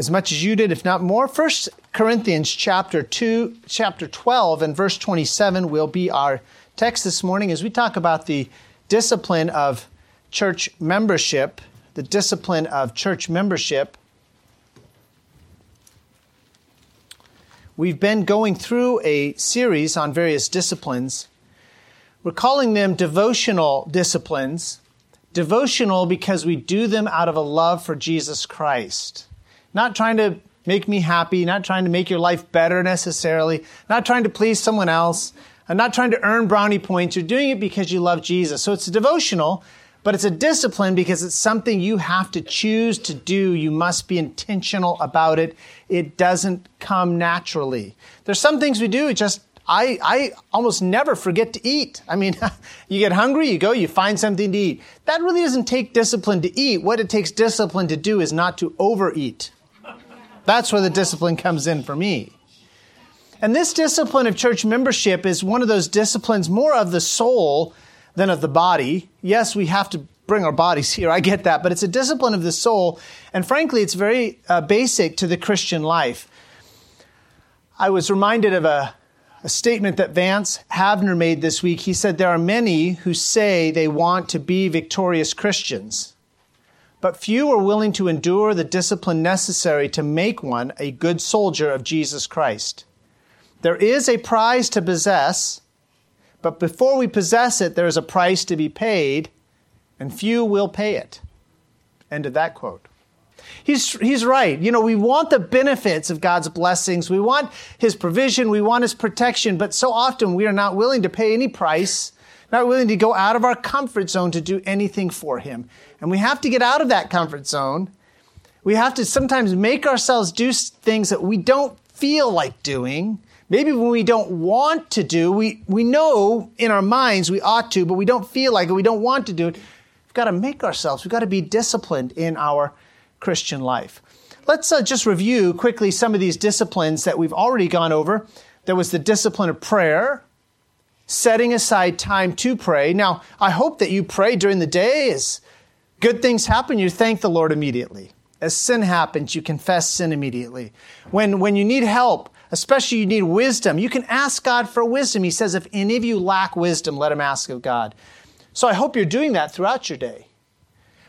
as much as you did, if not more. First Corinthians chapter 2, chapter 12 and verse 27 will be our text this morning as we talk about the discipline of church membership, the discipline of church membership. We've been going through a series on various disciplines. We're calling them devotional disciplines. Devotional because we do them out of a love for Jesus Christ. Not trying to make me happy, not trying to make your life better necessarily, not trying to please someone else, and not trying to earn brownie points. You're doing it because you love Jesus. So it's a devotional, but it's a discipline because it's something you have to choose to do. You must be intentional about it. It doesn't come naturally. There's some things we do, just I, I almost never forget to eat. I mean, you get hungry, you go, you find something to eat. That really doesn't take discipline to eat. What it takes discipline to do is not to overeat. That's where the discipline comes in for me. And this discipline of church membership is one of those disciplines more of the soul than of the body. Yes, we have to bring our bodies here. I get that. But it's a discipline of the soul. And frankly, it's very uh, basic to the Christian life. I was reminded of a a statement that Vance Havner made this week. He said, There are many who say they want to be victorious Christians, but few are willing to endure the discipline necessary to make one a good soldier of Jesus Christ. There is a prize to possess, but before we possess it, there is a price to be paid, and few will pay it. End of that quote. He's, he's right. You know, we want the benefits of God's blessings. We want His provision. We want His protection. But so often we are not willing to pay any price, not willing to go out of our comfort zone to do anything for Him. And we have to get out of that comfort zone. We have to sometimes make ourselves do things that we don't feel like doing. Maybe when we don't want to do, we, we know in our minds we ought to, but we don't feel like it, we don't want to do it. We've got to make ourselves, we've got to be disciplined in our Christian life. Let's uh, just review quickly some of these disciplines that we've already gone over. There was the discipline of prayer, setting aside time to pray. Now, I hope that you pray during the day as good things happen, you thank the Lord immediately. As sin happens, you confess sin immediately. When, when you need help, especially you need wisdom, you can ask God for wisdom. He says, if any of you lack wisdom, let him ask of God. So I hope you're doing that throughout your day.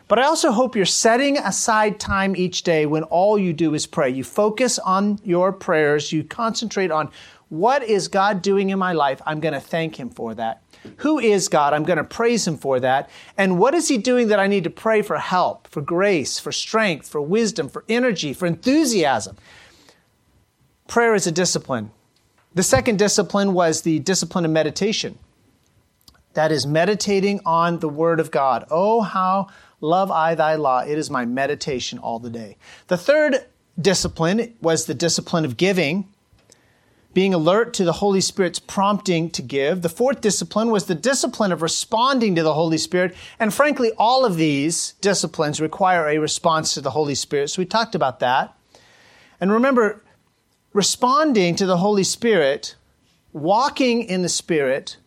But I also hope you're setting aside time each day when all you do is pray. You focus on your prayers. You concentrate on what is God doing in my life? I'm going to thank Him for that. Who is God? I'm going to praise Him for that. And what is He doing that I need to pray for help, for grace, for strength, for wisdom, for energy, for enthusiasm? Prayer is a discipline. The second discipline was the discipline of meditation. That is meditating on the Word of God. Oh, how Love I thy law. It is my meditation all the day. The third discipline was the discipline of giving, being alert to the Holy Spirit's prompting to give. The fourth discipline was the discipline of responding to the Holy Spirit. And frankly, all of these disciplines require a response to the Holy Spirit. So we talked about that. And remember, responding to the Holy Spirit, walking in the Spirit,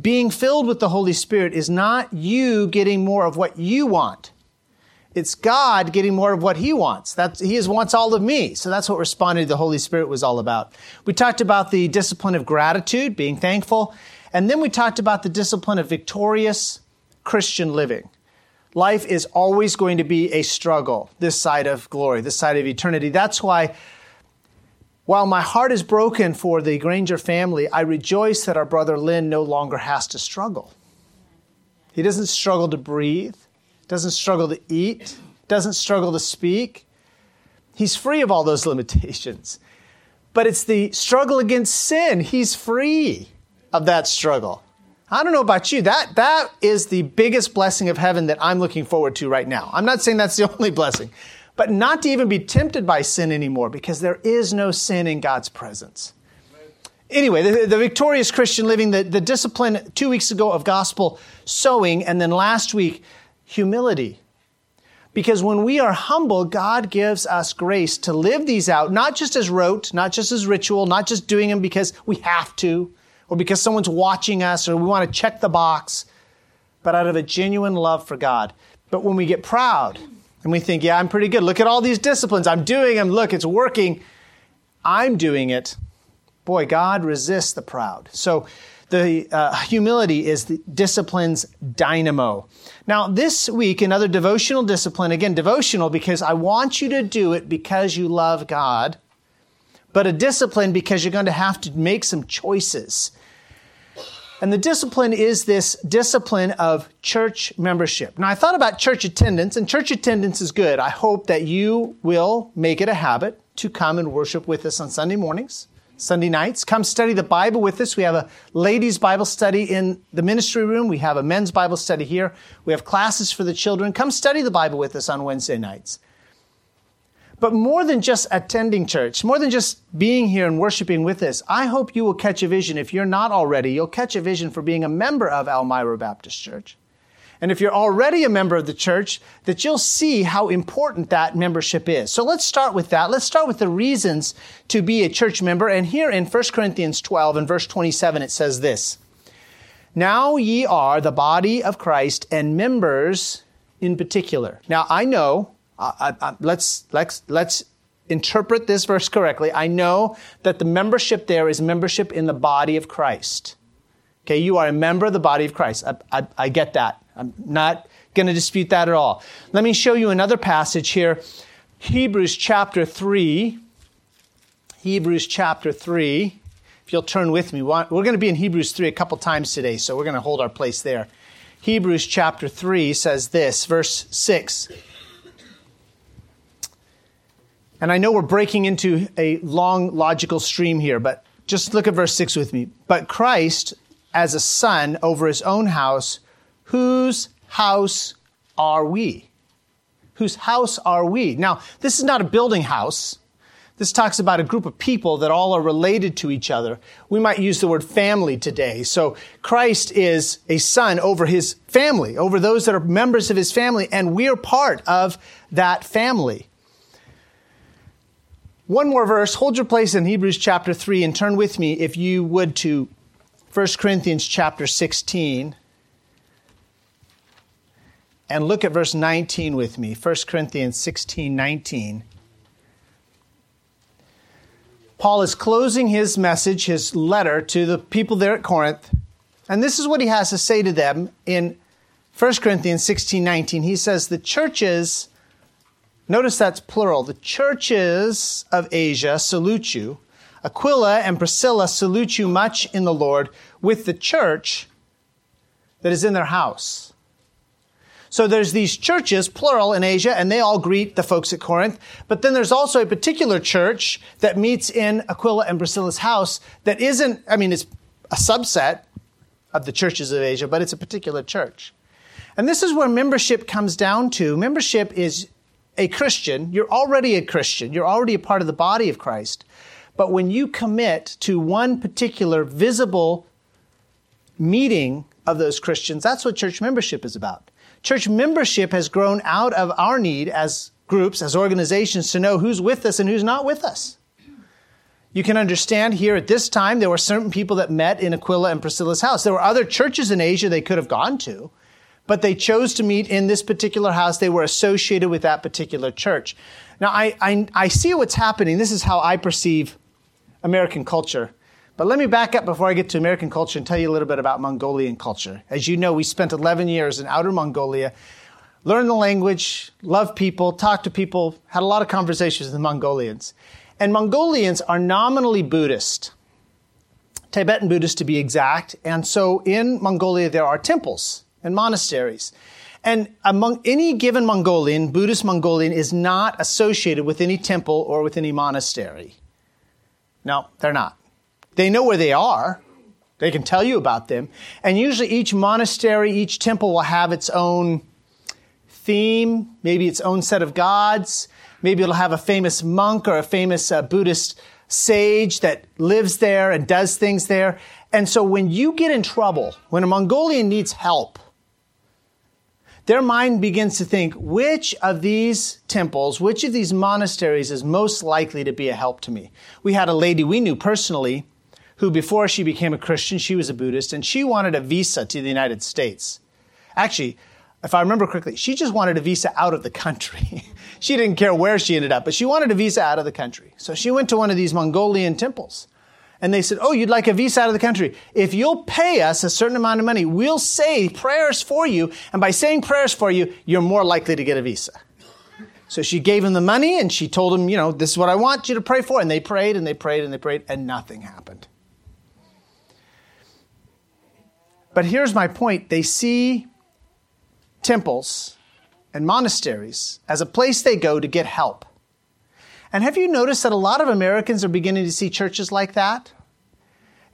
being filled with the Holy Spirit is not you getting more of what you want. It's God getting more of what He wants. That He wants all of me. So that's what responding to the Holy Spirit was all about. We talked about the discipline of gratitude, being thankful, and then we talked about the discipline of victorious Christian living. Life is always going to be a struggle this side of glory, this side of eternity. That's why while my heart is broken for the Granger family, I rejoice that our brother Lynn no longer has to struggle. He doesn't struggle to breathe, doesn't struggle to eat, doesn't struggle to speak. He's free of all those limitations. But it's the struggle against sin. He's free of that struggle. I don't know about you. That, that is the biggest blessing of heaven that I'm looking forward to right now. I'm not saying that's the only blessing, but not to even be tempted by sin anymore because there is no sin in God's presence. Anyway, the, the victorious Christian living, the, the discipline two weeks ago of gospel sowing, and then last week, humility. Because when we are humble, God gives us grace to live these out, not just as rote, not just as ritual, not just doing them because we have to, or because someone's watching us, or we want to check the box, but out of a genuine love for God. But when we get proud, And we think, yeah, I'm pretty good. Look at all these disciplines. I'm doing them. Look, it's working. I'm doing it. Boy, God resists the proud. So the uh, humility is the discipline's dynamo. Now, this week, another devotional discipline, again, devotional because I want you to do it because you love God, but a discipline because you're going to have to make some choices. And the discipline is this discipline of church membership. Now, I thought about church attendance, and church attendance is good. I hope that you will make it a habit to come and worship with us on Sunday mornings. Sunday nights. Come study the Bible with us. We have a ladies' Bible study in the ministry room. We have a men's Bible study here. We have classes for the children. Come study the Bible with us on Wednesday nights. But more than just attending church, more than just being here and worshiping with us, I hope you will catch a vision. If you're not already, you'll catch a vision for being a member of Elmira Baptist Church. And if you're already a member of the church, that you'll see how important that membership is. So let's start with that. Let's start with the reasons to be a church member. And here in 1 Corinthians 12 and verse 27, it says this. Now ye are the body of Christ and members in particular. Now I know, uh, uh, let's, let's, let's interpret this verse correctly. I know that the membership there is membership in the body of Christ. Okay, you are a member of the body of Christ. I, I, I get that. I'm not going to dispute that at all. Let me show you another passage here. Hebrews chapter 3. Hebrews chapter 3. If you'll turn with me, we're going to be in Hebrews 3 a couple times today, so we're going to hold our place there. Hebrews chapter 3 says this, verse 6. And I know we're breaking into a long logical stream here, but just look at verse 6 with me. But Christ, as a son over his own house, Whose house are we? Whose house are we? Now, this is not a building house. This talks about a group of people that all are related to each other. We might use the word family today. So Christ is a son over his family, over those that are members of his family, and we are part of that family. One more verse. Hold your place in Hebrews chapter 3 and turn with me, if you would, to 1 Corinthians chapter 16. And look at verse 19 with me, 1 Corinthians 16 19. Paul is closing his message, his letter to the people there at Corinth. And this is what he has to say to them in 1 Corinthians 16 19. He says, The churches, notice that's plural, the churches of Asia salute you. Aquila and Priscilla salute you much in the Lord with the church that is in their house. So there's these churches, plural, in Asia, and they all greet the folks at Corinth. But then there's also a particular church that meets in Aquila and Priscilla's house that isn't, I mean, it's a subset of the churches of Asia, but it's a particular church. And this is where membership comes down to. Membership is a Christian. You're already a Christian. You're already a part of the body of Christ. But when you commit to one particular visible meeting of those Christians, that's what church membership is about. Church membership has grown out of our need as groups, as organizations, to know who's with us and who's not with us. You can understand here at this time, there were certain people that met in Aquila and Priscilla's house. There were other churches in Asia they could have gone to, but they chose to meet in this particular house. They were associated with that particular church. Now, I, I, I see what's happening. This is how I perceive American culture. But let me back up before I get to American culture and tell you a little bit about Mongolian culture. As you know, we spent 11 years in outer Mongolia, learned the language, loved people, talked to people, had a lot of conversations with the Mongolians. And Mongolians are nominally Buddhist, Tibetan Buddhist to be exact. And so in Mongolia, there are temples and monasteries. And among any given Mongolian, Buddhist Mongolian is not associated with any temple or with any monastery. No, they're not. They know where they are. They can tell you about them. And usually each monastery, each temple will have its own theme, maybe its own set of gods. Maybe it'll have a famous monk or a famous uh, Buddhist sage that lives there and does things there. And so when you get in trouble, when a Mongolian needs help, their mind begins to think which of these temples, which of these monasteries is most likely to be a help to me. We had a lady we knew personally who, before she became a Christian, she was a Buddhist, and she wanted a visa to the United States. Actually, if I remember correctly, she just wanted a visa out of the country. she didn't care where she ended up, but she wanted a visa out of the country. So she went to one of these Mongolian temples. And they said, Oh, you'd like a visa out of the country. If you'll pay us a certain amount of money, we'll say prayers for you. And by saying prayers for you, you're more likely to get a visa. So she gave him the money and she told him, You know, this is what I want you to pray for. And they prayed and they prayed and they prayed, and nothing happened. But here's my point they see temples and monasteries as a place they go to get help. And have you noticed that a lot of Americans are beginning to see churches like that?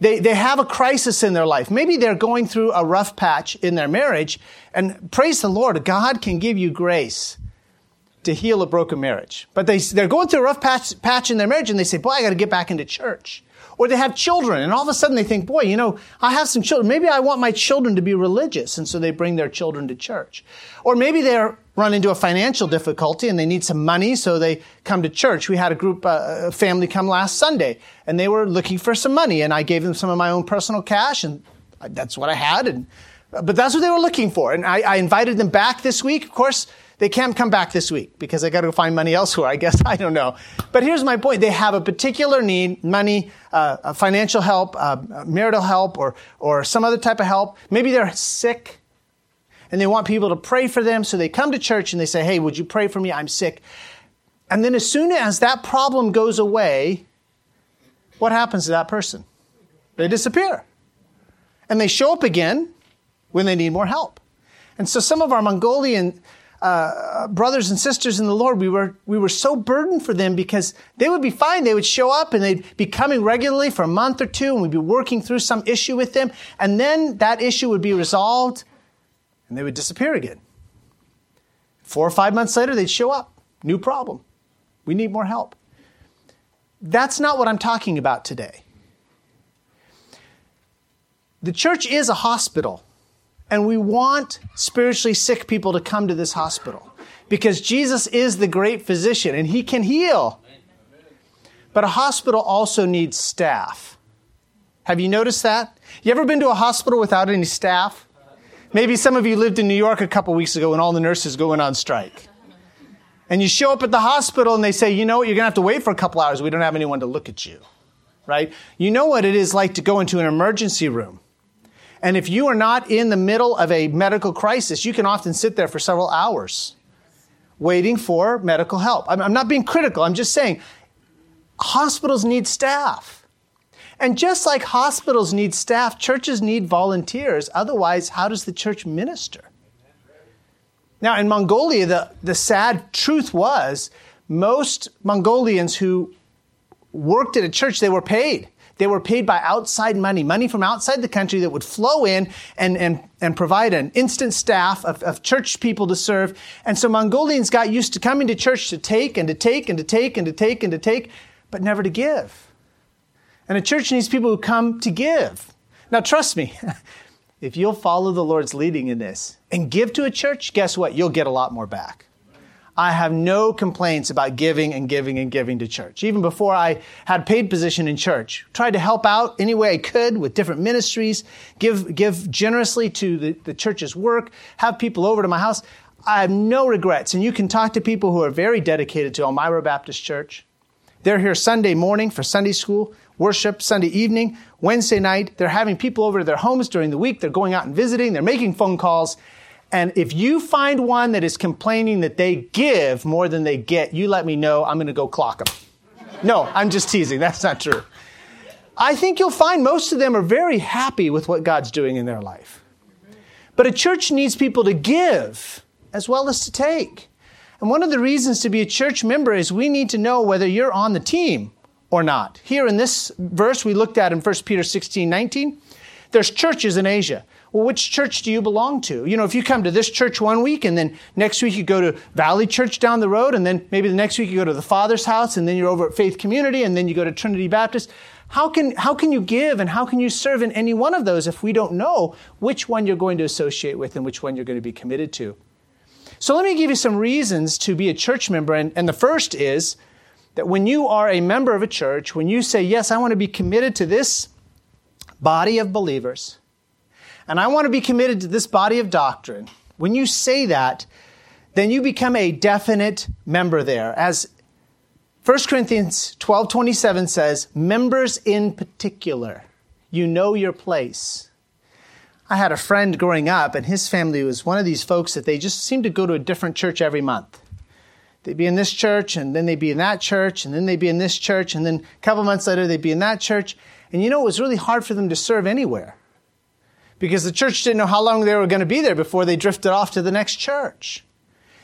They, they have a crisis in their life. Maybe they're going through a rough patch in their marriage, and praise the Lord, God can give you grace to heal a broken marriage. But they, they're going through a rough patch, patch in their marriage, and they say, Boy, I got to get back into church. Or they have children, and all of a sudden they think, boy, you know, I have some children. Maybe I want my children to be religious, and so they bring their children to church. Or maybe they're run into a financial difficulty and they need some money, so they come to church. We had a group, uh, a family come last Sunday, and they were looking for some money, and I gave them some of my own personal cash, and that's what I had. And but that's what they were looking for, and I, I invited them back this week. Of course, they can't come back this week because I got to find money elsewhere. I guess I don't know. But here's my point: they have a particular need, money, uh, financial help, uh, marital help, or or some other type of help. Maybe they're sick and they want people to pray for them. So they come to church and they say, Hey, would you pray for me? I'm sick. And then as soon as that problem goes away, what happens to that person? They disappear. And they show up again when they need more help. And so some of our Mongolian uh, brothers and sisters in the Lord, we were, we were so burdened for them because they would be fine. They would show up and they'd be coming regularly for a month or two and we'd be working through some issue with them. And then that issue would be resolved and they would disappear again. Four or five months later, they'd show up. New problem. We need more help. That's not what I'm talking about today. The church is a hospital, and we want spiritually sick people to come to this hospital because Jesus is the great physician and he can heal. But a hospital also needs staff. Have you noticed that? You ever been to a hospital without any staff? Maybe some of you lived in New York a couple weeks ago when all the nurses going on strike. And you show up at the hospital and they say, you know what, you're going to have to wait for a couple hours. We don't have anyone to look at you. Right? You know what it is like to go into an emergency room. And if you are not in the middle of a medical crisis, you can often sit there for several hours waiting for medical help. I'm, not being critical. I'm just saying hospitals need staff. And just like hospitals need staff, churches need volunteers. Otherwise, how does the church minister? Now, in Mongolia, the, the sad truth was most Mongolians who worked at a church, they were paid. They were paid by outside money, money from outside the country that would flow in and, and, and provide an instant staff of, of church people to serve. And so Mongolians got used to coming to church to take and to take and to take and to take and to take, but never to give. And a church needs people who come to give. Now, trust me, if you'll follow the Lord's leading in this and give to a church, guess what? You'll get a lot more back. I have no complaints about giving and giving and giving to church. Even before I had paid position in church, tried to help out any way I could with different ministries, give, give generously to the, the church's work, have people over to my house. I have no regrets. And you can talk to people who are very dedicated to Elmira Baptist Church. They're here Sunday morning for Sunday school worship Sunday evening, Wednesday night. They're having people over to their homes during the week. They're going out and visiting. They're making phone calls. And if you find one that is complaining that they give more than they get, you let me know. I'm going to go clock them. No, I'm just teasing. That's not true. I think you'll find most of them are very happy with what God's doing in their life. But a church needs people to give as well as to take. And one of the reasons to be a church member is we need to know whether you're on the team or not. Here in this verse we looked at in 1 Peter 16 19, there's churches in Asia. Well, which church do you belong to? You know, if you come to this church one week and then next week you go to Valley Church down the road and then maybe the next week you go to the Father's house and then you're over at Faith Community and then you go to Trinity Baptist. How can, how can you give and how can you serve in any one of those if we don't know which one you're going to associate with and which one you're going to be committed to? So let me give you some reasons to be a church member. And, and the first is that when you are a member of a church, when you say, Yes, I want to be committed to this body of believers, and I want to be committed to this body of doctrine, When you say that, then you become a definite member there. As 1 Corinthians 12 27 says, members in particular, you know your place. I had a friend growing up, and his family was one of these folks that they just seemed to go to a different church every month. They'd be in this church, and then they'd be in that church, and then they'd be in this church, and then a couple months later they'd be in that church. And you know, it was really hard for them to serve anywhere because the church didn't know how long they were going to be there before they drifted off to the next church.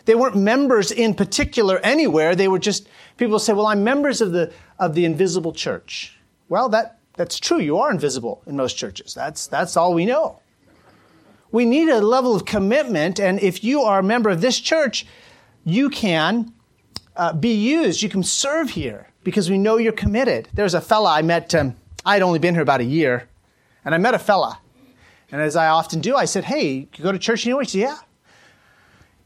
They weren't members in particular anywhere. They were just people say, "Well, I'm members of the of the invisible church." Well, that that's true. You are invisible in most churches. That's that's all we know. We need a level of commitment, and if you are a member of this church, you can uh, be used. You can serve here because we know you're committed. There's a fella I met. Um, I'd only been here about a year, and I met a fella. And as I often do, I said, "Hey, you go to church anyway?" He said, "Yeah."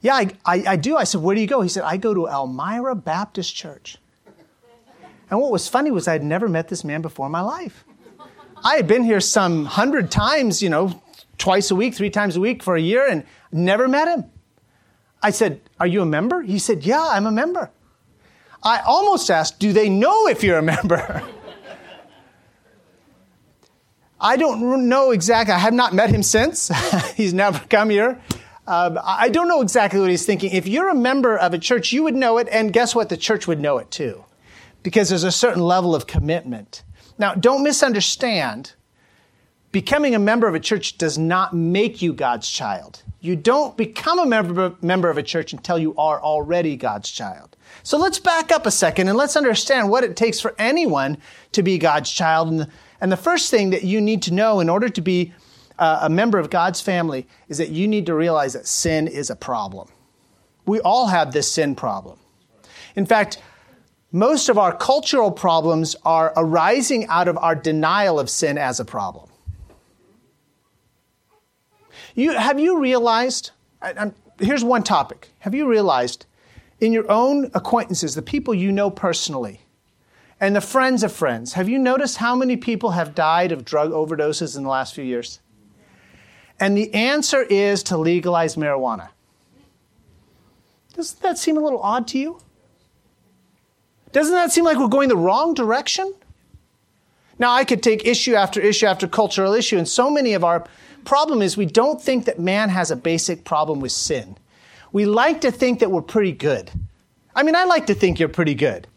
Yeah, I, I, I do. I said, Where do you go? He said, I go to Elmira Baptist Church. And what was funny was I had never met this man before in my life. I had been here some hundred times, you know, twice a week, three times a week for a year, and never met him. I said, Are you a member? He said, Yeah, I'm a member. I almost asked, Do they know if you're a member? I don't know exactly. I have not met him since. He's never come here. Uh, I don't know exactly what he's thinking. If you're a member of a church, you would know it, and guess what? The church would know it too, because there's a certain level of commitment. Now, don't misunderstand. Becoming a member of a church does not make you God's child. You don't become a member, member of a church until you are already God's child. So let's back up a second and let's understand what it takes for anyone to be God's child. And and the first thing that you need to know in order to be uh, a member of God's family is that you need to realize that sin is a problem. We all have this sin problem. In fact, most of our cultural problems are arising out of our denial of sin as a problem. You, have you realized? I, here's one topic. Have you realized in your own acquaintances, the people you know personally, and the friends of friends, have you noticed how many people have died of drug overdoses in the last few years? And the answer is to legalize marijuana. Doesn't that seem a little odd to you? Doesn't that seem like we're going the wrong direction? Now, I could take issue after issue after cultural issue, and so many of our problem is we don't think that man has a basic problem with sin. We like to think that we're pretty good. I mean, I like to think you're pretty good.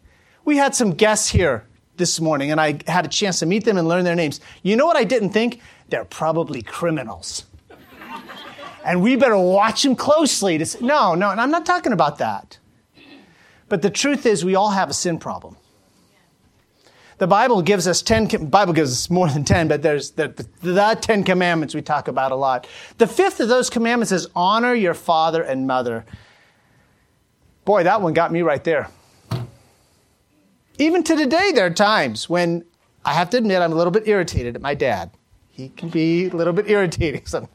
We had some guests here this morning, and I had a chance to meet them and learn their names. You know what I didn't think? they're probably criminals. and we better watch them closely to say, no, no, I'm not talking about that. But the truth is, we all have a sin problem. The Bible gives us 10, Bible gives us more than 10, but there's the, the, the 10 commandments we talk about a lot. The fifth of those commandments is honor your father and mother. Boy, that one got me right there. Even to today, there are times when I have to admit I'm a little bit irritated at my dad. He can be a little bit irritating sometimes.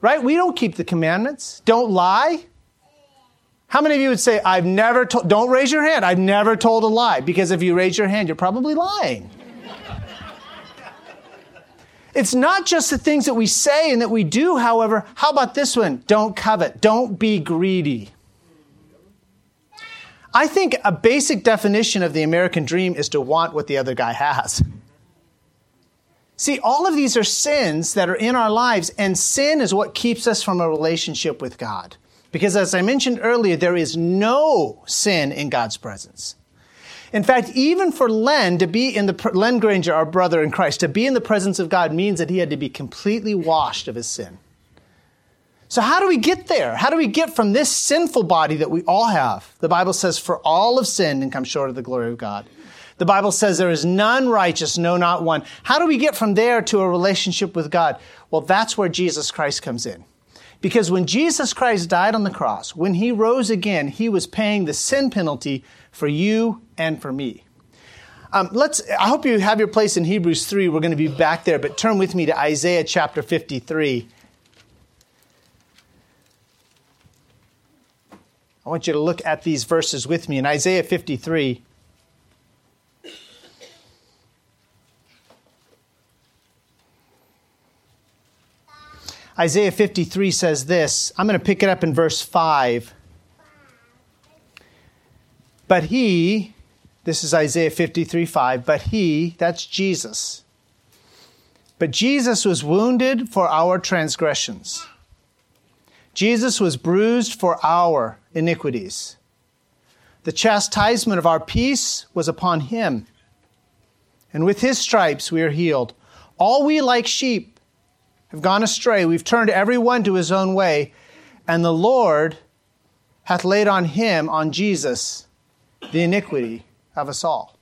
Right? We don't keep the commandments. Don't lie. How many of you would say, I've never told, don't raise your hand, I've never told a lie? Because if you raise your hand, you're probably lying. It's not just the things that we say and that we do, however. How about this one? Don't covet. Don't be greedy. I think a basic definition of the American dream is to want what the other guy has. See, all of these are sins that are in our lives, and sin is what keeps us from a relationship with God. Because as I mentioned earlier, there is no sin in God's presence. In fact, even for Len to be in the, Len Granger, our brother in Christ, to be in the presence of God means that he had to be completely washed of his sin. So how do we get there? How do we get from this sinful body that we all have? The Bible says, for all have sinned and come short of the glory of God. The Bible says there is none righteous, no, not one. How do we get from there to a relationship with God? Well, that's where Jesus Christ comes in. Because when Jesus Christ died on the cross, when he rose again, he was paying the sin penalty for you and for me. Um, let's, I hope you have your place in Hebrews 3. We're going to be back there, but turn with me to Isaiah chapter 53. I want you to look at these verses with me in Isaiah 53. Isaiah 53 says this. I'm going to pick it up in verse 5. But he, this is Isaiah 53 5, but he, that's Jesus. But Jesus was wounded for our transgressions. Jesus was bruised for our iniquities. The chastisement of our peace was upon him. And with his stripes we are healed. All we like sheep have gone astray. We've turned every one to his own way. And the Lord hath laid on him, on Jesus, the iniquity of us all.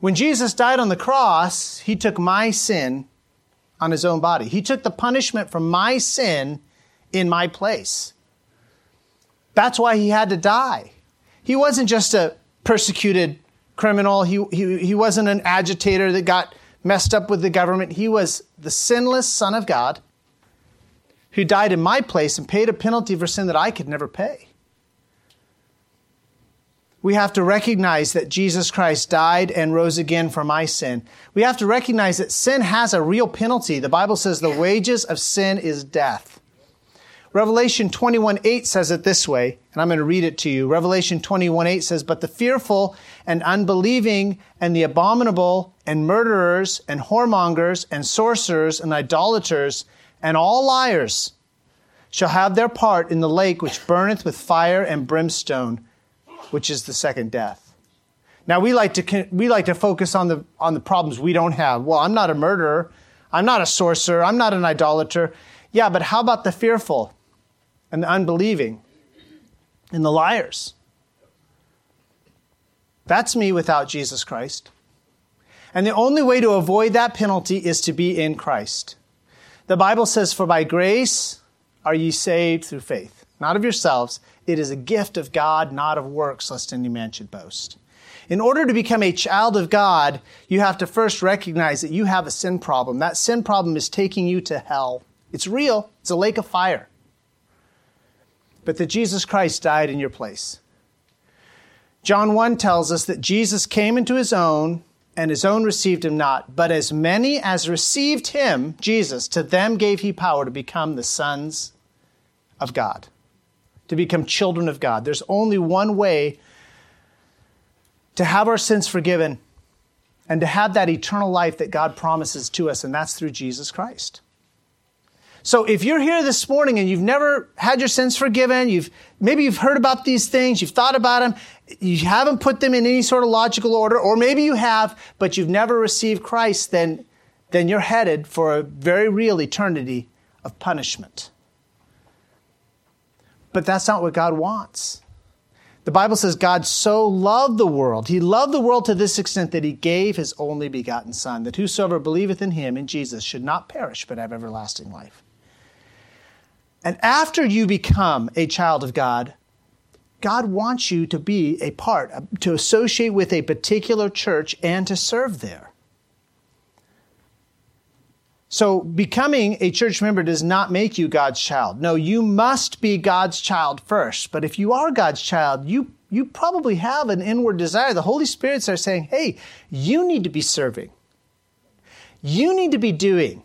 When Jesus died on the cross, he took my sin on his own body. He took the punishment from my sin in my place. That's why he had to die. He wasn't just a persecuted criminal. He, he, he wasn't an agitator that got messed up with the government. He was the sinless Son of God who died in my place and paid a penalty for sin that I could never pay. We have to recognize that Jesus Christ died and rose again for my sin. We have to recognize that sin has a real penalty. The Bible says the wages of sin is death. Revelation 21 8 says it this way, and I'm going to read it to you. Revelation 21 8 says, But the fearful and unbelieving and the abominable and murderers and whoremongers and sorcerers and idolaters and all liars shall have their part in the lake which burneth with fire and brimstone, which is the second death. Now we like to we like to focus on the on the problems we don't have. Well, I'm not a murderer. I'm not a sorcerer. I'm not an idolater. Yeah, but how about the fearful? And the unbelieving and the liars. That's me without Jesus Christ. And the only way to avoid that penalty is to be in Christ. The Bible says, For by grace are ye saved through faith, not of yourselves. It is a gift of God, not of works, lest any man should boast. In order to become a child of God, you have to first recognize that you have a sin problem. That sin problem is taking you to hell. It's real, it's a lake of fire but that Jesus Christ died in your place. John 1 tells us that Jesus came into his own, and his own received him not. But as many as received him, Jesus, to them gave he power to become the sons of God, to become children of God. There's only one way to have our sins forgiven and to have that eternal life that God promises to us, and that's through Jesus Christ. So if you're here this morning and you've never had your sins forgiven, you've maybe you've heard about these things, you've thought about them, you haven't put them in any sort of logical order, or maybe you have, but you've never received Christ, then then you're headed for a very real eternity of punishment. But that's not what God wants. The Bible says God so loved the world. He loved the world to this extent that he gave his only begotten Son, that whosoever believeth in him, in Jesus, should not perish, but have everlasting life. And after you become a child of God, God wants you to be a part, uh, to associate with a particular church and to serve there. So, becoming a church member does not make you God's child. No, you must be God's child first. But if you are God's child, you, you probably have an inward desire. The Holy Spirit's are saying, hey, you need to be serving. You need to be doing.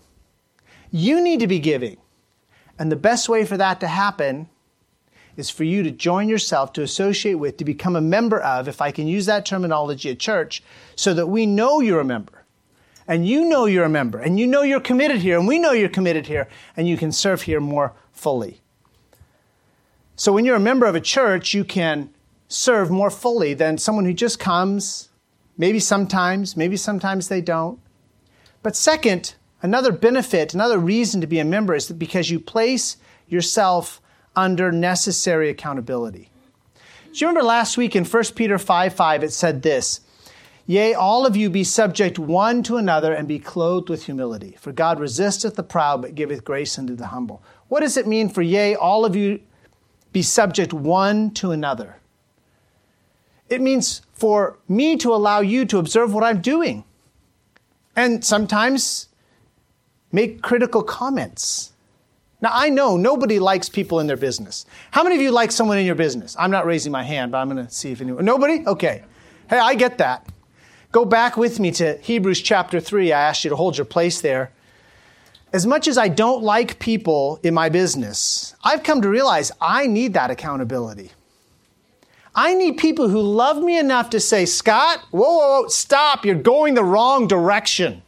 You need to be giving. And the best way for that to happen is for you to join yourself, to associate with, to become a member of, if I can use that terminology at church, so that we know you're a member. And you know you're a member. And you know you're committed here. And we know you're committed here. And you can serve here more fully. So when you're a member of a church, you can serve more fully than someone who just comes, maybe sometimes, maybe sometimes they don't. But second, Another benefit, another reason to be a member is that because you place yourself under necessary accountability. Do you remember last week in 1 Peter 5 5, it said this Yea, all of you be subject one to another and be clothed with humility. For God resisteth the proud, but giveth grace unto the humble. What does it mean for, yea, all of you be subject one to another? It means for me to allow you to observe what I'm doing. And sometimes make critical comments. Now, I know nobody likes people in their business. How many of you like someone in your business? I'm not raising my hand, but I'm going to see if anyone. Nobody? Okay. Hey, I get that. Go back with me to Hebrews chapter 3. I asked you to hold your place there. as much as I don't like people in my business, I've come to realize I need that accountability. I need people who love me enough to say, Scott, whoa, whoa, whoa, stop, you're going the wrong direction.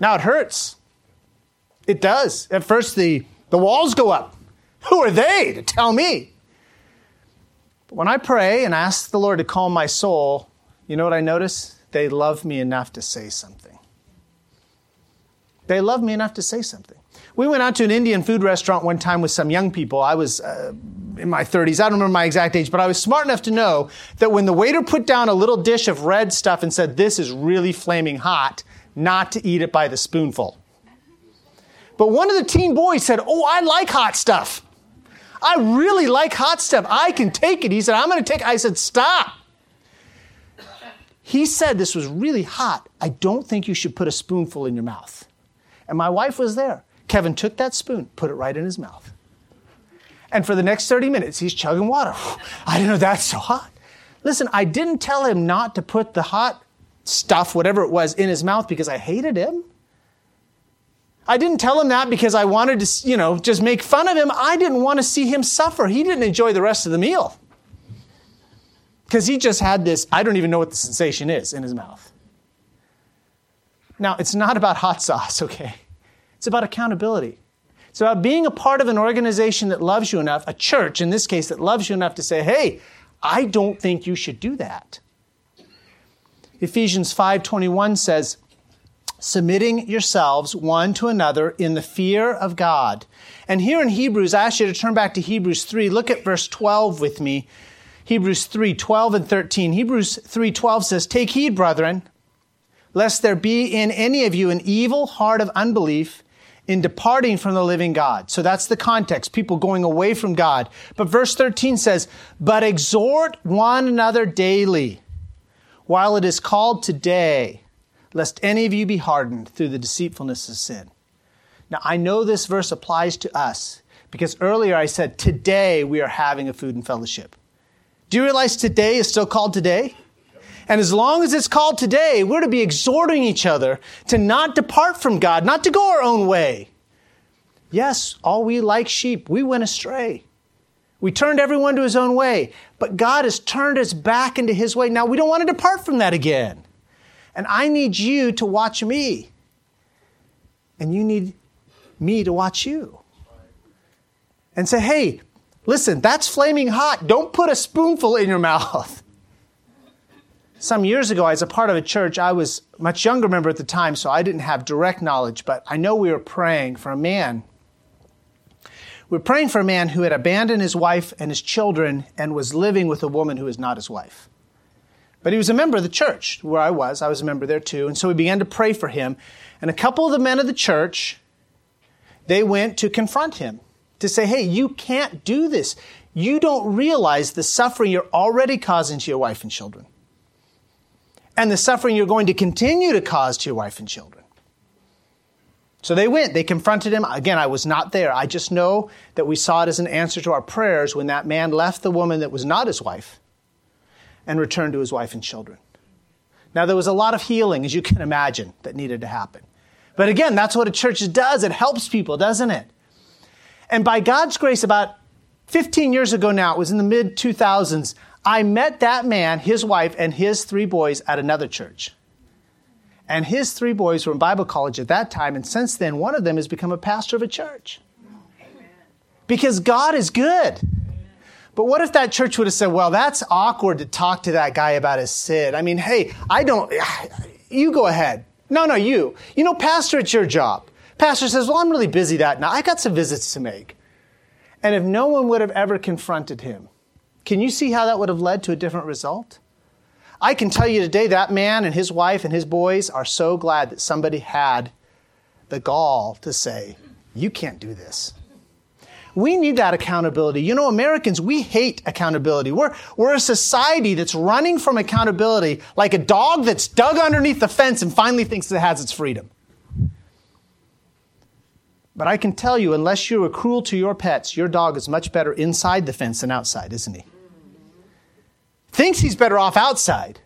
Now it hurts. It does. At first, the, the walls go up. Who are they to tell me? But when I pray and ask the Lord to calm my soul, you know what I notice? They love me enough to say something. They love me enough to say something. We went out to an Indian food restaurant one time with some young people. I was uh, in my 30s. I don't remember my exact age, but I was smart enough to know that when the waiter put down a little dish of red stuff and said, This is really flaming hot, not to eat it by the spoonful. But one of the teen boys said, Oh, I like hot stuff. I really like hot stuff. I can take it. He said, I'm going to take it. I said, Stop. He said this was really hot. I don't think you should put a spoonful in your mouth. And my wife was there. Kevin took that spoon, put it right in his mouth. And for the next 30 minutes, he's chugging water. I didn't know that's so hot. Listen, I didn't tell him not to put the hot stuff, whatever it was, in his mouth because I hated him. I didn't tell him that because I wanted to, you know, just make fun of him. I didn't want to see him suffer. He didn't enjoy the rest of the meal because he just had this, I don't even know what the sensation is in his mouth. Now, it's not about hot sauce, okay? It's about accountability. It's about being a part of an organization that loves you enough, a church in this case, that loves you enough to say, hey, I don't think you should do that. Ephesians 5:21 says, submitting yourselves one to another in the fear of God. And here in Hebrews, I ask you to turn back to Hebrews 3. Look at verse 12 with me. Hebrews 3, 12 and 13. Hebrews 3, 12 says, Take heed, brethren, lest there be in any of you an evil heart of unbelief in departing from the living God. So that's the context, people going away from God. But verse 13 says, But exhort one another daily, while it is called today, lest any of you be hardened through the deceitfulness of sin. Now, I know this verse applies to us because earlier I said, Today we are having a food and fellowship. Do you realize today is still called today? And as long as it's called today, we're to be exhorting each other to not depart from God, not to go our own way. Yes, all we like sheep, we went astray. We turned everyone to his own way, but God has turned us back into his way. Now we don't want to depart from that again. And I need you to watch me. And you need me to watch you. And say, hey, listen, that's flaming hot. Don't put a spoonful in your mouth. Some years ago, as a part of a church, I was much younger member at the time, so I didn't have direct knowledge, but I know we were praying for a man. We were praying for a man who had abandoned his wife and his children and was living with a woman who was not his wife. But he was a member of the church where I was. I was a member there too. And so we began to pray for him. And a couple of the men of the church, they went to confront him to say, hey, you can't do this. You don't realize the suffering you're already causing to your wife and children and the suffering you're going to continue to cause to your wife and children. So they went, they confronted him. Again, I was not there. I just know that we saw it as an answer to our prayers when that man left the woman that was not his wife and returned to his wife and children. Now, there was a lot of healing, as you can imagine, that needed to happen. But again, that's what a church does. It helps people, doesn't it? And by God's grace, about 15 years ago now, it was in the mid 2000s, I met that man, his wife, and his three boys at another church. And his three boys were in Bible college at that time, and since then, one of them has become a pastor of a church. Because God is good. But what if that church would have said, well, that's awkward to talk to that guy about his sin? I mean, hey, I don't, you go ahead. No, no, you. You know, pastor, it's your job. Pastor says, well, I'm really busy that night. I got some visits to make. And if no one would have ever confronted him, can you see how that would have led to a different result? I can tell you today that man and his wife and his boys are so glad that somebody had the gall to say, You can't do this. We need that accountability. You know, Americans, we hate accountability. We're, we're a society that's running from accountability like a dog that's dug underneath the fence and finally thinks it has its freedom. But I can tell you, unless you are cruel to your pets, your dog is much better inside the fence than outside, isn't he? Thinks he's better off outside.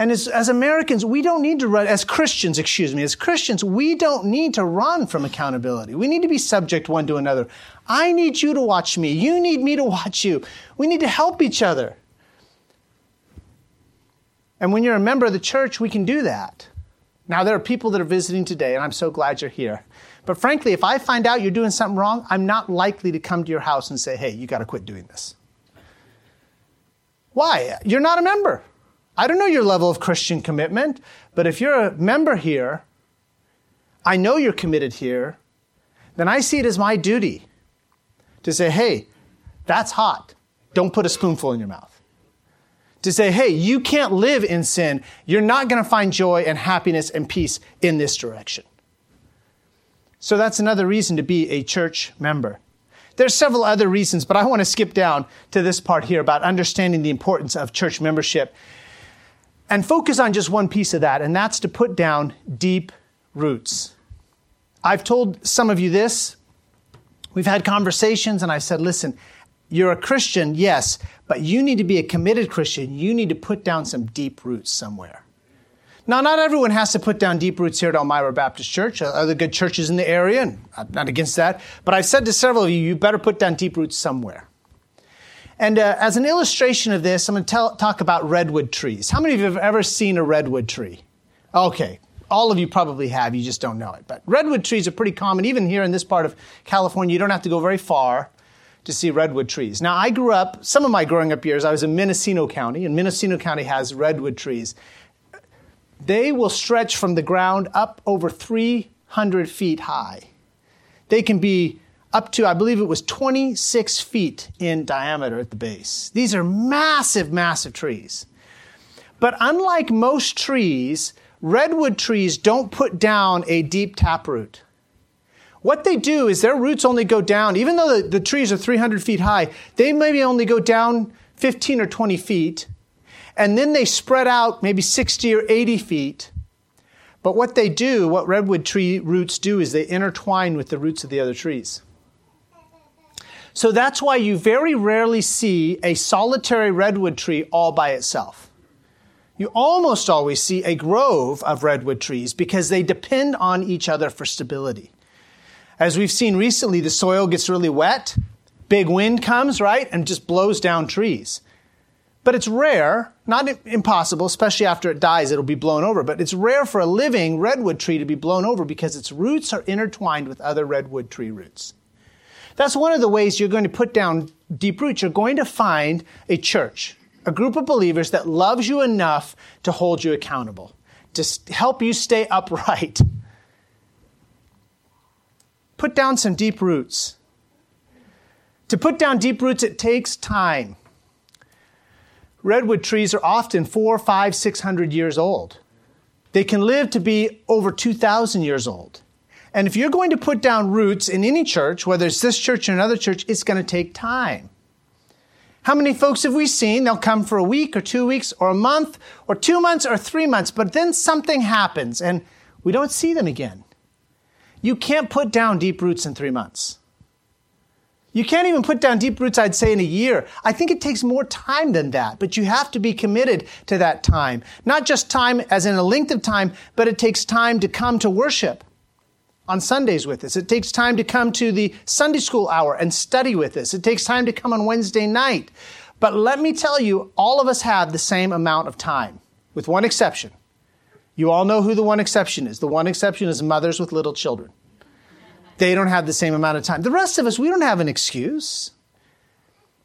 And as, as Americans, we don't need to run, as Christians, excuse me, as Christians, we don't need to run from accountability. We need to be subject one to another. I need you to watch me. You need me to watch you. We need to help each other. And when you're a member of the church, we can do that. Now, there are people that are visiting today, and I'm so glad you're here. But frankly, if I find out you're doing something wrong, I'm not likely to come to your house and say, hey, you got to quit doing this. Why? You're not a member. I don't know your level of Christian commitment, but if you're a member here, I know you're committed here, then I see it as my duty to say, hey, that's hot. Don't put a spoonful in your mouth to say, hey, you can't live in sin. You're not going to find joy and happiness and peace in this direction. So that's another reason to be a church member. There's several other reasons, but I want to skip down to this part here about understanding the importance of church membership and focus on just one piece of that, and that's to put down deep roots. I've told some of you this. We've had conversations, and I said, listen, you're a Christian, yes, but you need to be a committed Christian. You need to put down some deep roots somewhere. Now, not everyone has to put down deep roots here at Elmira Baptist Church. Other good churches in the area, and I'm not against that. But I've said to several of you, you better put down deep roots somewhere. And uh, as an illustration of this, I'm going to tell, talk about redwood trees. How many of you have ever seen a redwood tree? Okay, all of you probably have, you just don't know it. But redwood trees are pretty common, even here in this part of California. You don't have to go very far to see redwood trees. Now, I grew up, some of my growing up years, I was in Mendocino County, and Mendocino County has redwood trees. They will stretch from the ground up over 300 feet high. They can be up to, I believe it was 26 feet in diameter at the base. These are massive, massive trees. But unlike most trees, redwood trees don't put down a deep taproot. What they do is their roots only go down, even though the, the trees are 300 feet high, they maybe only go down 15 or 20 feet, and then they spread out maybe 60 or 80 feet. But what they do, what redwood tree roots do, is they intertwine with the roots of the other trees. So that's why you very rarely see a solitary redwood tree all by itself. You almost always see a grove of redwood trees because they depend on each other for stability. As we've seen recently, the soil gets really wet, big wind comes, right, and just blows down trees. But it's rare, not impossible, especially after it dies, it'll be blown over. But it's rare for a living redwood tree to be blown over because its roots are intertwined with other redwood tree roots. That's one of the ways you're going to put down deep roots. You're going to find a church, a group of believers that loves you enough to hold you accountable, to help you stay upright put down some deep roots. To put down deep roots, it takes time. Redwood trees are often four, five, six hundred years old. They can live to be over 2,000 years old. And if you're going to put down roots in any church, whether it's this church or another church, it's going to take time. How many folks have we seen? They'll come for a week or two weeks or a month or two months or three months, but then something happens and we don't see them again. You can't put down deep roots in three months. You can't even put down deep roots, I'd say, in a year. I think it takes more time than that, but you have to be committed to that time. Not just time as in a length of time, but it takes time to come to worship on Sundays with us. It takes time to come to the Sunday school hour and study with us. It takes time to come on Wednesday night. But let me tell you, all of us have the same amount of time, with one exception. You all know who the one exception is. The one exception is mothers with little children. They don't have the same amount of time. The rest of us, we don't have an excuse.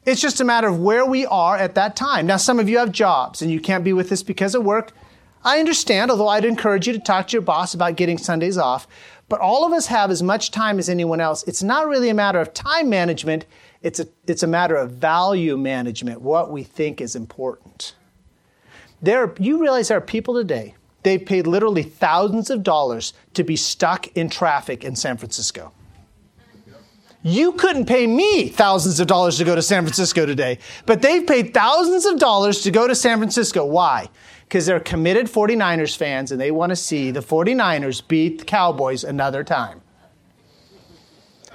It's just a matter of where we are at that time. Now, some of you have jobs and you can't be with us because of work. I understand, although I'd encourage you to talk to your boss about getting Sundays off. But all of us have as much time as anyone else. It's not really a matter of time management, it's a, it's a matter of value management, what we think is important. There, you realize there are people today They've paid literally thousands of dollars to be stuck in traffic in San Francisco. You couldn't pay me thousands of dollars to go to San Francisco today, but they've paid thousands of dollars to go to San Francisco. Why? Because they're committed 49ers fans and they want to see the 49ers beat the Cowboys another time.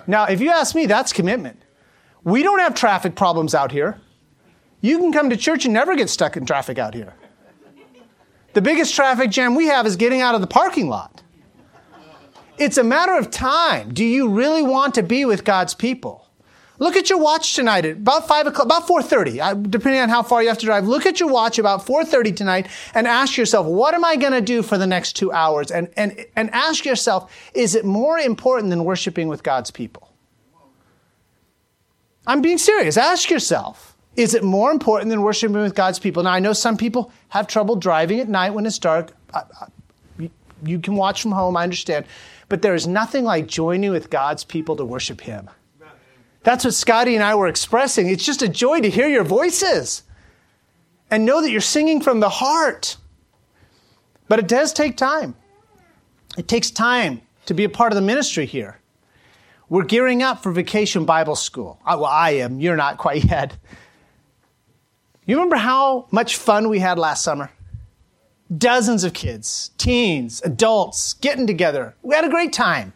Now, if you ask me, that's commitment. We don't have traffic problems out here. You can come to church and never get stuck in traffic out here. The biggest traffic jam we have is getting out of the parking lot. It's a matter of time. Do you really want to be with God's people? Look at your watch tonight at about five o'clock, about four thirty, depending on how far you have to drive. Look at your watch about four thirty tonight and ask yourself, what am I going to do for the next two hours? And and and ask yourself, is it more important than worshiping with God's people? I'm being serious. Ask yourself, is it more important than worshiping with God's people? Now I know some people have trouble driving at night when it's dark. You can watch from home. I understand, but there is nothing like joining with God's people to worship Him. That's what Scotty and I were expressing. It's just a joy to hear your voices and know that you're singing from the heart. But it does take time. It takes time to be a part of the ministry here. We're gearing up for Vacation Bible School. Well, I am. You're not quite yet. You remember how much fun we had last summer? Dozens of kids, teens, adults getting together. We had a great time.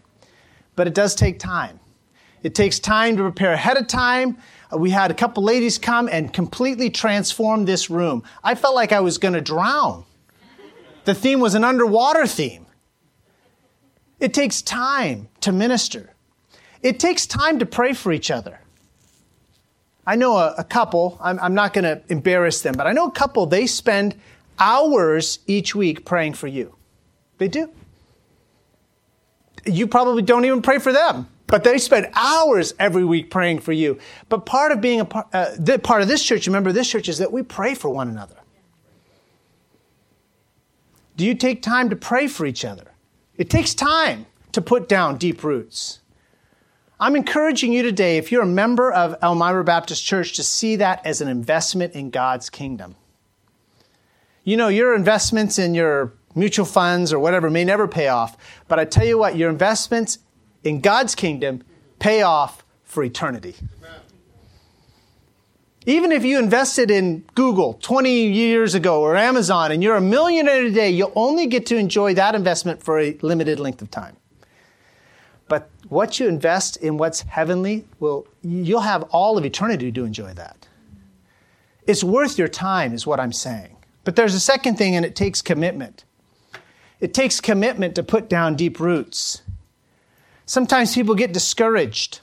But it does take time. It takes time to prepare ahead of time. Uh, we had a couple ladies come and completely transform this room. I felt like I was going to drown. The theme was an underwater theme. It takes time to minister. It takes time to pray for each other. I know a, a couple, I'm, I'm not going to embarrass them, but I know a couple, they spend hours each week praying for you. They do. You probably don't even pray for them. But they spend hours every week praying for you. But part of being a part, uh, the, part of this church, remember this church, is that we pray for one another. Do you take time to pray for each other? It takes time to put down deep roots. I'm encouraging you today, if you're a member of Elmira Baptist Church, to see that as an investment in God's kingdom. You know, your investments in your mutual funds or whatever may never pay off, but I tell you what, your investments in God's kingdom pay off for eternity. Even if you invested in Google 20 years ago or Amazon and you're a millionaire today, you'll only get to enjoy that investment for a limited length of time. But what you invest in what's heavenly, will you'll have all of eternity to enjoy that. It's worth your time, is what I'm saying. But there's a second thing, and it takes commitment. It takes commitment to put down deep roots. Sometimes people get discouraged.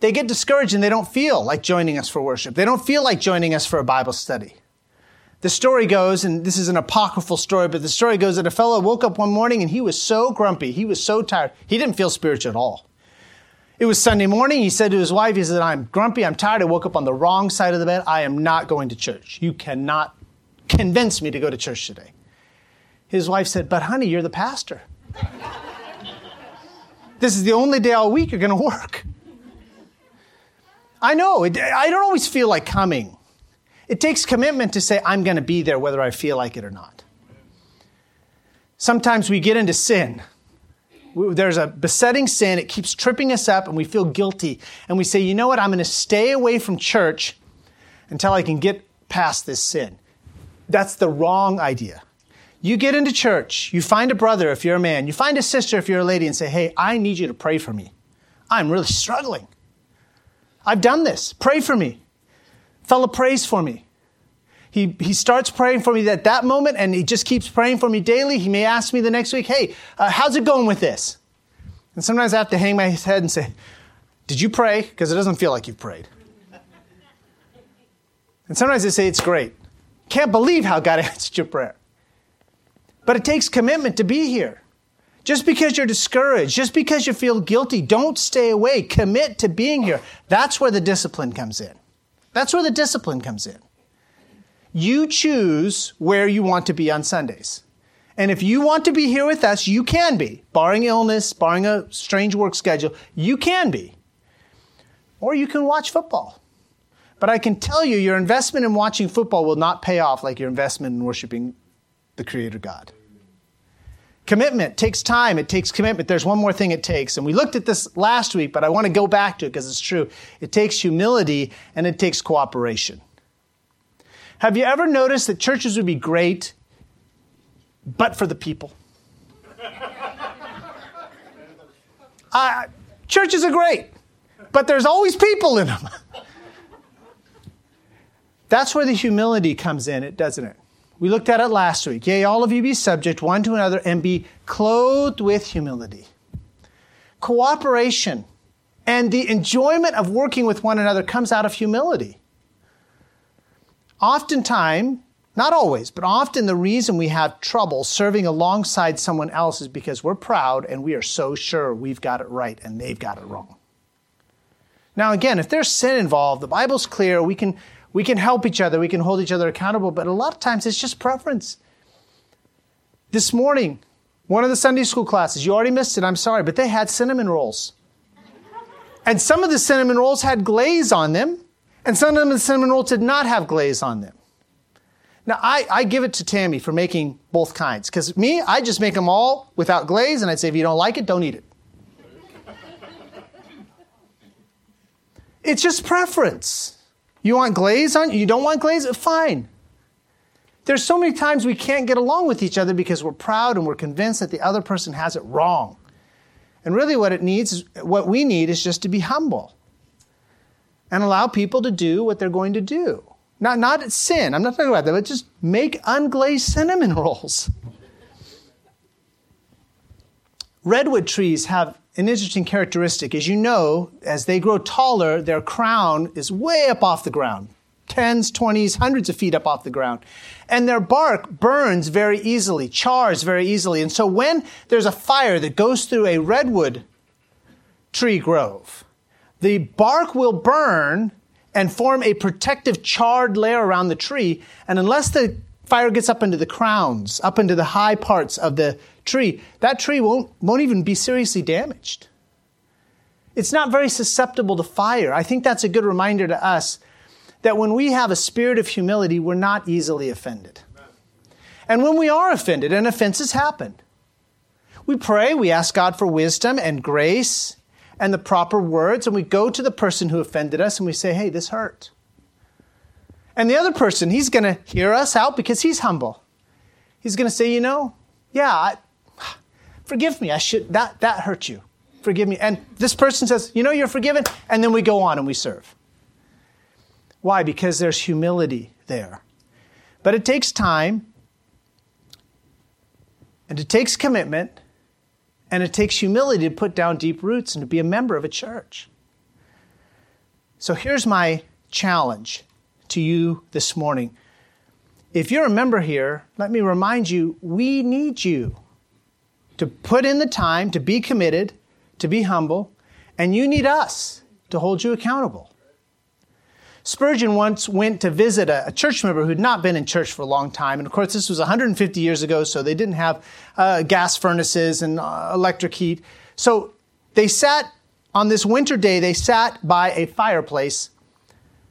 They get discouraged and they don't feel like joining us for worship. They don't feel like joining us for a Bible study. The story goes, and this is an apocryphal story, but the story goes that a fellow woke up one morning and he was so grumpy. He was so tired. He didn't feel spiritual at all. It was Sunday morning. He said to his wife, he said, I'm grumpy. I'm tired. I woke up on the wrong side of the bed. I am not going to church. You cannot convince me to go to church today. His wife said, But honey, you're the pastor. This is the only day all week you're going to work. I know, I don't always feel like coming. It takes commitment to say, I'm going to be there whether I feel like it or not. Sometimes we get into sin. There's a besetting sin, it keeps tripping us up, and we feel guilty. And we say, you know what, I'm going to stay away from church until I can get past this sin. That's the wrong idea. You get into church, you find a brother if you're a man, you find a sister if you're a lady, and say, Hey, I need you to pray for me. I'm really struggling. I've done this. Pray for me. Fellow prays for me. He, he starts praying for me at that moment, and he just keeps praying for me daily. He may ask me the next week, Hey, uh, how's it going with this? And sometimes I have to hang my head and say, Did you pray? Because it doesn't feel like you've prayed. And sometimes I say, It's great. Can't believe how God answered your prayer. But it takes commitment to be here. Just because you're discouraged, just because you feel guilty, don't stay away. Commit to being here. That's where the discipline comes in. That's where the discipline comes in. You choose where you want to be on Sundays. And if you want to be here with us, you can be. Barring illness, barring a strange work schedule, you can be. Or you can watch football. But I can tell you, your investment in watching football will not pay off like your investment in worshiping the Creator God. Commitment takes time. It takes commitment. There's one more thing it takes. And we looked at this last week, but I want to go back to it because it's true. It takes humility and it takes cooperation. Have you ever noticed that churches would be great, but for the people? Uh, churches are great, but there's always people in them. That's where the humility comes in, it doesn't it? We looked at it last week. Yea, all of you be subject one to another and be clothed with humility. Cooperation and the enjoyment of working with one another comes out of humility. Oftentimes, not always, but often the reason we have trouble serving alongside someone else is because we're proud and we are so sure we've got it right and they've got it wrong. Now, again, if there's sin involved, the Bible's clear. We can, we can help each other, we can hold each other accountable, but a lot of times it's just preference. This morning, one of the Sunday school classes, you already missed it, I'm sorry, but they had cinnamon rolls. And some of the cinnamon rolls had glaze on them, and some of the cinnamon rolls did not have glaze on them. Now, I, I give it to Tammy for making both kinds, because me, I just make them all without glaze, and I'd say, if you don't like it, don't eat it. It's just preference. You want glaze on? You don't want glaze? Fine. There's so many times we can't get along with each other because we're proud and we're convinced that the other person has it wrong. And really what it needs what we need is just to be humble and allow people to do what they're going to do. Not not sin. I'm not talking about that, but just make unglazed cinnamon rolls. Redwood trees have an interesting characteristic. As you know, as they grow taller, their crown is way up off the ground tens, twenties, hundreds of feet up off the ground. And their bark burns very easily, chars very easily. And so when there's a fire that goes through a redwood tree grove, the bark will burn and form a protective charred layer around the tree. And unless the fire gets up into the crowns, up into the high parts of the tree, that tree won't, won't even be seriously damaged. It's not very susceptible to fire. I think that's a good reminder to us that when we have a spirit of humility, we're not easily offended. And when we are offended, and offenses happen, we pray, we ask God for wisdom and grace and the proper words, and we go to the person who offended us and we say, hey, this hurt. And the other person, he's going to hear us out because he's humble. He's going to say, you know, yeah, I, forgive me. I should, that, that hurt you. Forgive me. And this person says, you know, you're forgiven. And then we go on and we serve. Why? Because there's humility there. But it takes time, and it takes commitment, and it takes humility to put down deep roots and to be a member of a church. So here's my challenge to you this morning. If you're a member here, let me remind you we need you to put in the time, to be committed, to be humble, and you need us to hold you accountable. Spurgeon once went to visit a, church member who'd not been in church for a long time. And of course, this was 150 years ago, so they didn't have uh, gas furnaces and uh, electric heat. So they sat on this winter day, they sat by a fireplace,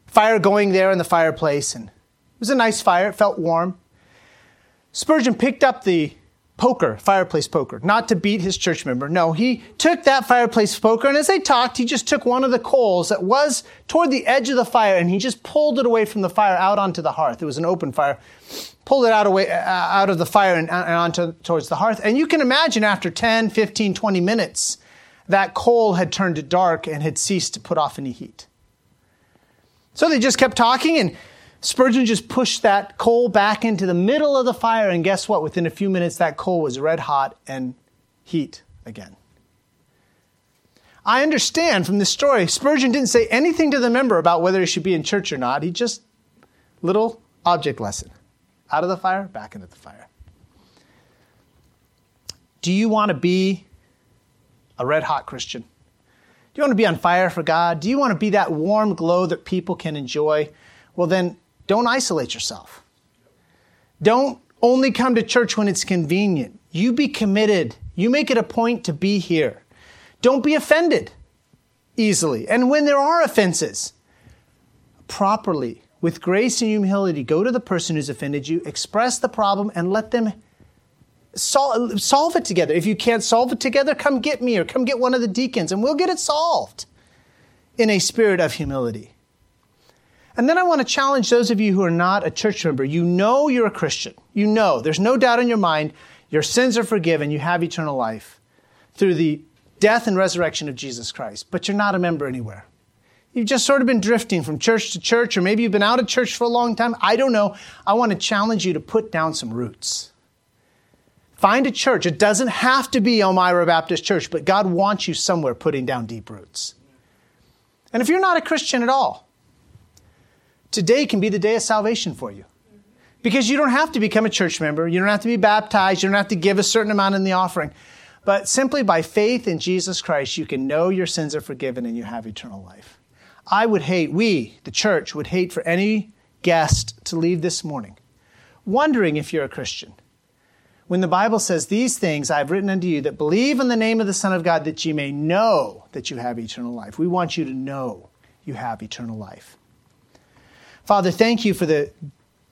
fire going there in the fireplace, and it was a nice fire, it felt warm. Spurgeon picked up the poker, fireplace poker, not to beat his church member. No, he took that fireplace poker, and as they talked, he just took one of the coals that was toward the edge of the fire, and he just pulled it away from the fire out onto the hearth. It was an open fire. Pulled it out away uh, out of the fire and, and onto towards the hearth. And you can imagine after 10, 15, 20 minutes, that coal had turned dark and had ceased to put off any heat. So they just kept talking, and Spurgeon just pushed that coal back into the middle of the fire, and guess what? Within a few minutes, that coal was red hot and heat again. I understand from this story, Spurgeon didn't say anything to the member about whether he should be in church or not. He just, little object lesson. Out of the fire, back into the fire. Do you want to be a red hot Christian? Do you want to be on fire for God? Do you want to be that warm glow that people can enjoy? Well, then don't isolate yourself. Don't only come to church when it's convenient. You be committed. You make it a point to be here. Don't be offended easily. And when there are offenses, properly, with grace and humility, go to the person who's offended you, express the problem, and let them sol- solve it together. If you can't solve it together, come get me or come get one of the deacons, and we'll get it solved in a spirit of humility. And then I want to challenge those of you who are not a church member. You know you're a Christian. You know, there's no doubt in your mind, your sins are forgiven, you have eternal life through the death and resurrection of Jesus Christ, but you're not a member anywhere. You've just sort of been drifting from church to church, or maybe you've been out of church for a long time. I don't know. I want to challenge you to put down some roots. Find a church. It doesn't have to be Elmira Baptist Church, but God wants you somewhere putting down deep roots. And if you're not a Christian at all, today can be the day of salvation for you. Because you don't have to become a church member, you don't have to be baptized, you don't have to give a certain amount in the offering. But simply by faith in Jesus Christ, you can know your sins are forgiven and you have eternal life. I would hate, we, the church, would hate for any guest to leave this morning wondering if you're a Christian. When the Bible says, These things I have written unto you that believe in the name of the Son of God, that ye may know that you have eternal life. We want you to know you have eternal life. Father, thank you for the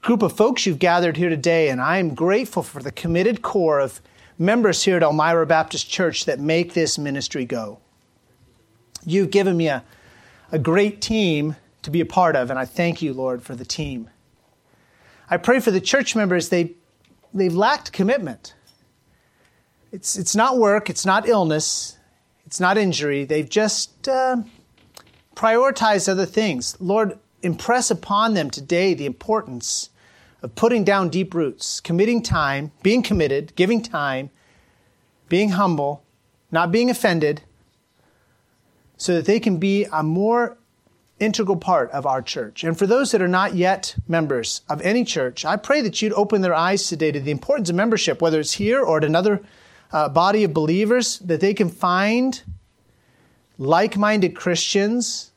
group of folks you've gathered here today, and I am grateful for the committed core of members here at Elmira Baptist Church that make this ministry go. You've given me a, a great team to be a part of, and I thank you, Lord, for the team. I pray for the church members, they, they've lacked commitment. It's, it's not work, it's not illness, it's not injury. They've just uh, prioritized other things. Lord, impress upon them today the importance of putting down deep roots, committing time, being committed, giving time, being humble, not being offended, so that they can be a more integral part of our church. And for those that are not yet members of any church, I pray that you'd open their eyes today to the importance of membership, whether it's here or at another uh, body of believers, that they can find like minded Christians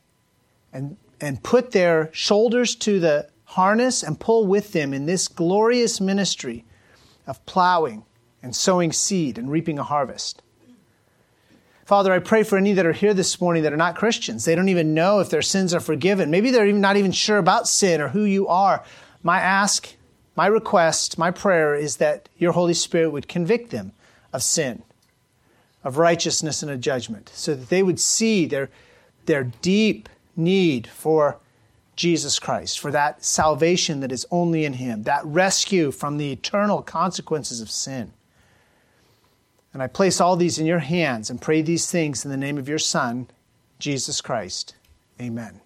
and and put their shoulders to the harness and pull with them in this glorious ministry of plowing and sowing seed and reaping a harvest. Father, I pray for any that are here this morning that are not Christians. They don't even know if their sins are forgiven. Maybe they're even not even sure about sin or who you are. My ask, my request, my prayer is that your Holy Spirit would convict them of sin, of righteousness and of judgment, so that they would see their, their deep need for Jesus Christ, for that salvation that is only in Him, that rescue from the eternal consequences of sin. And I place all these in your hands and pray these things in the name of your Son, Jesus Christ. Amen.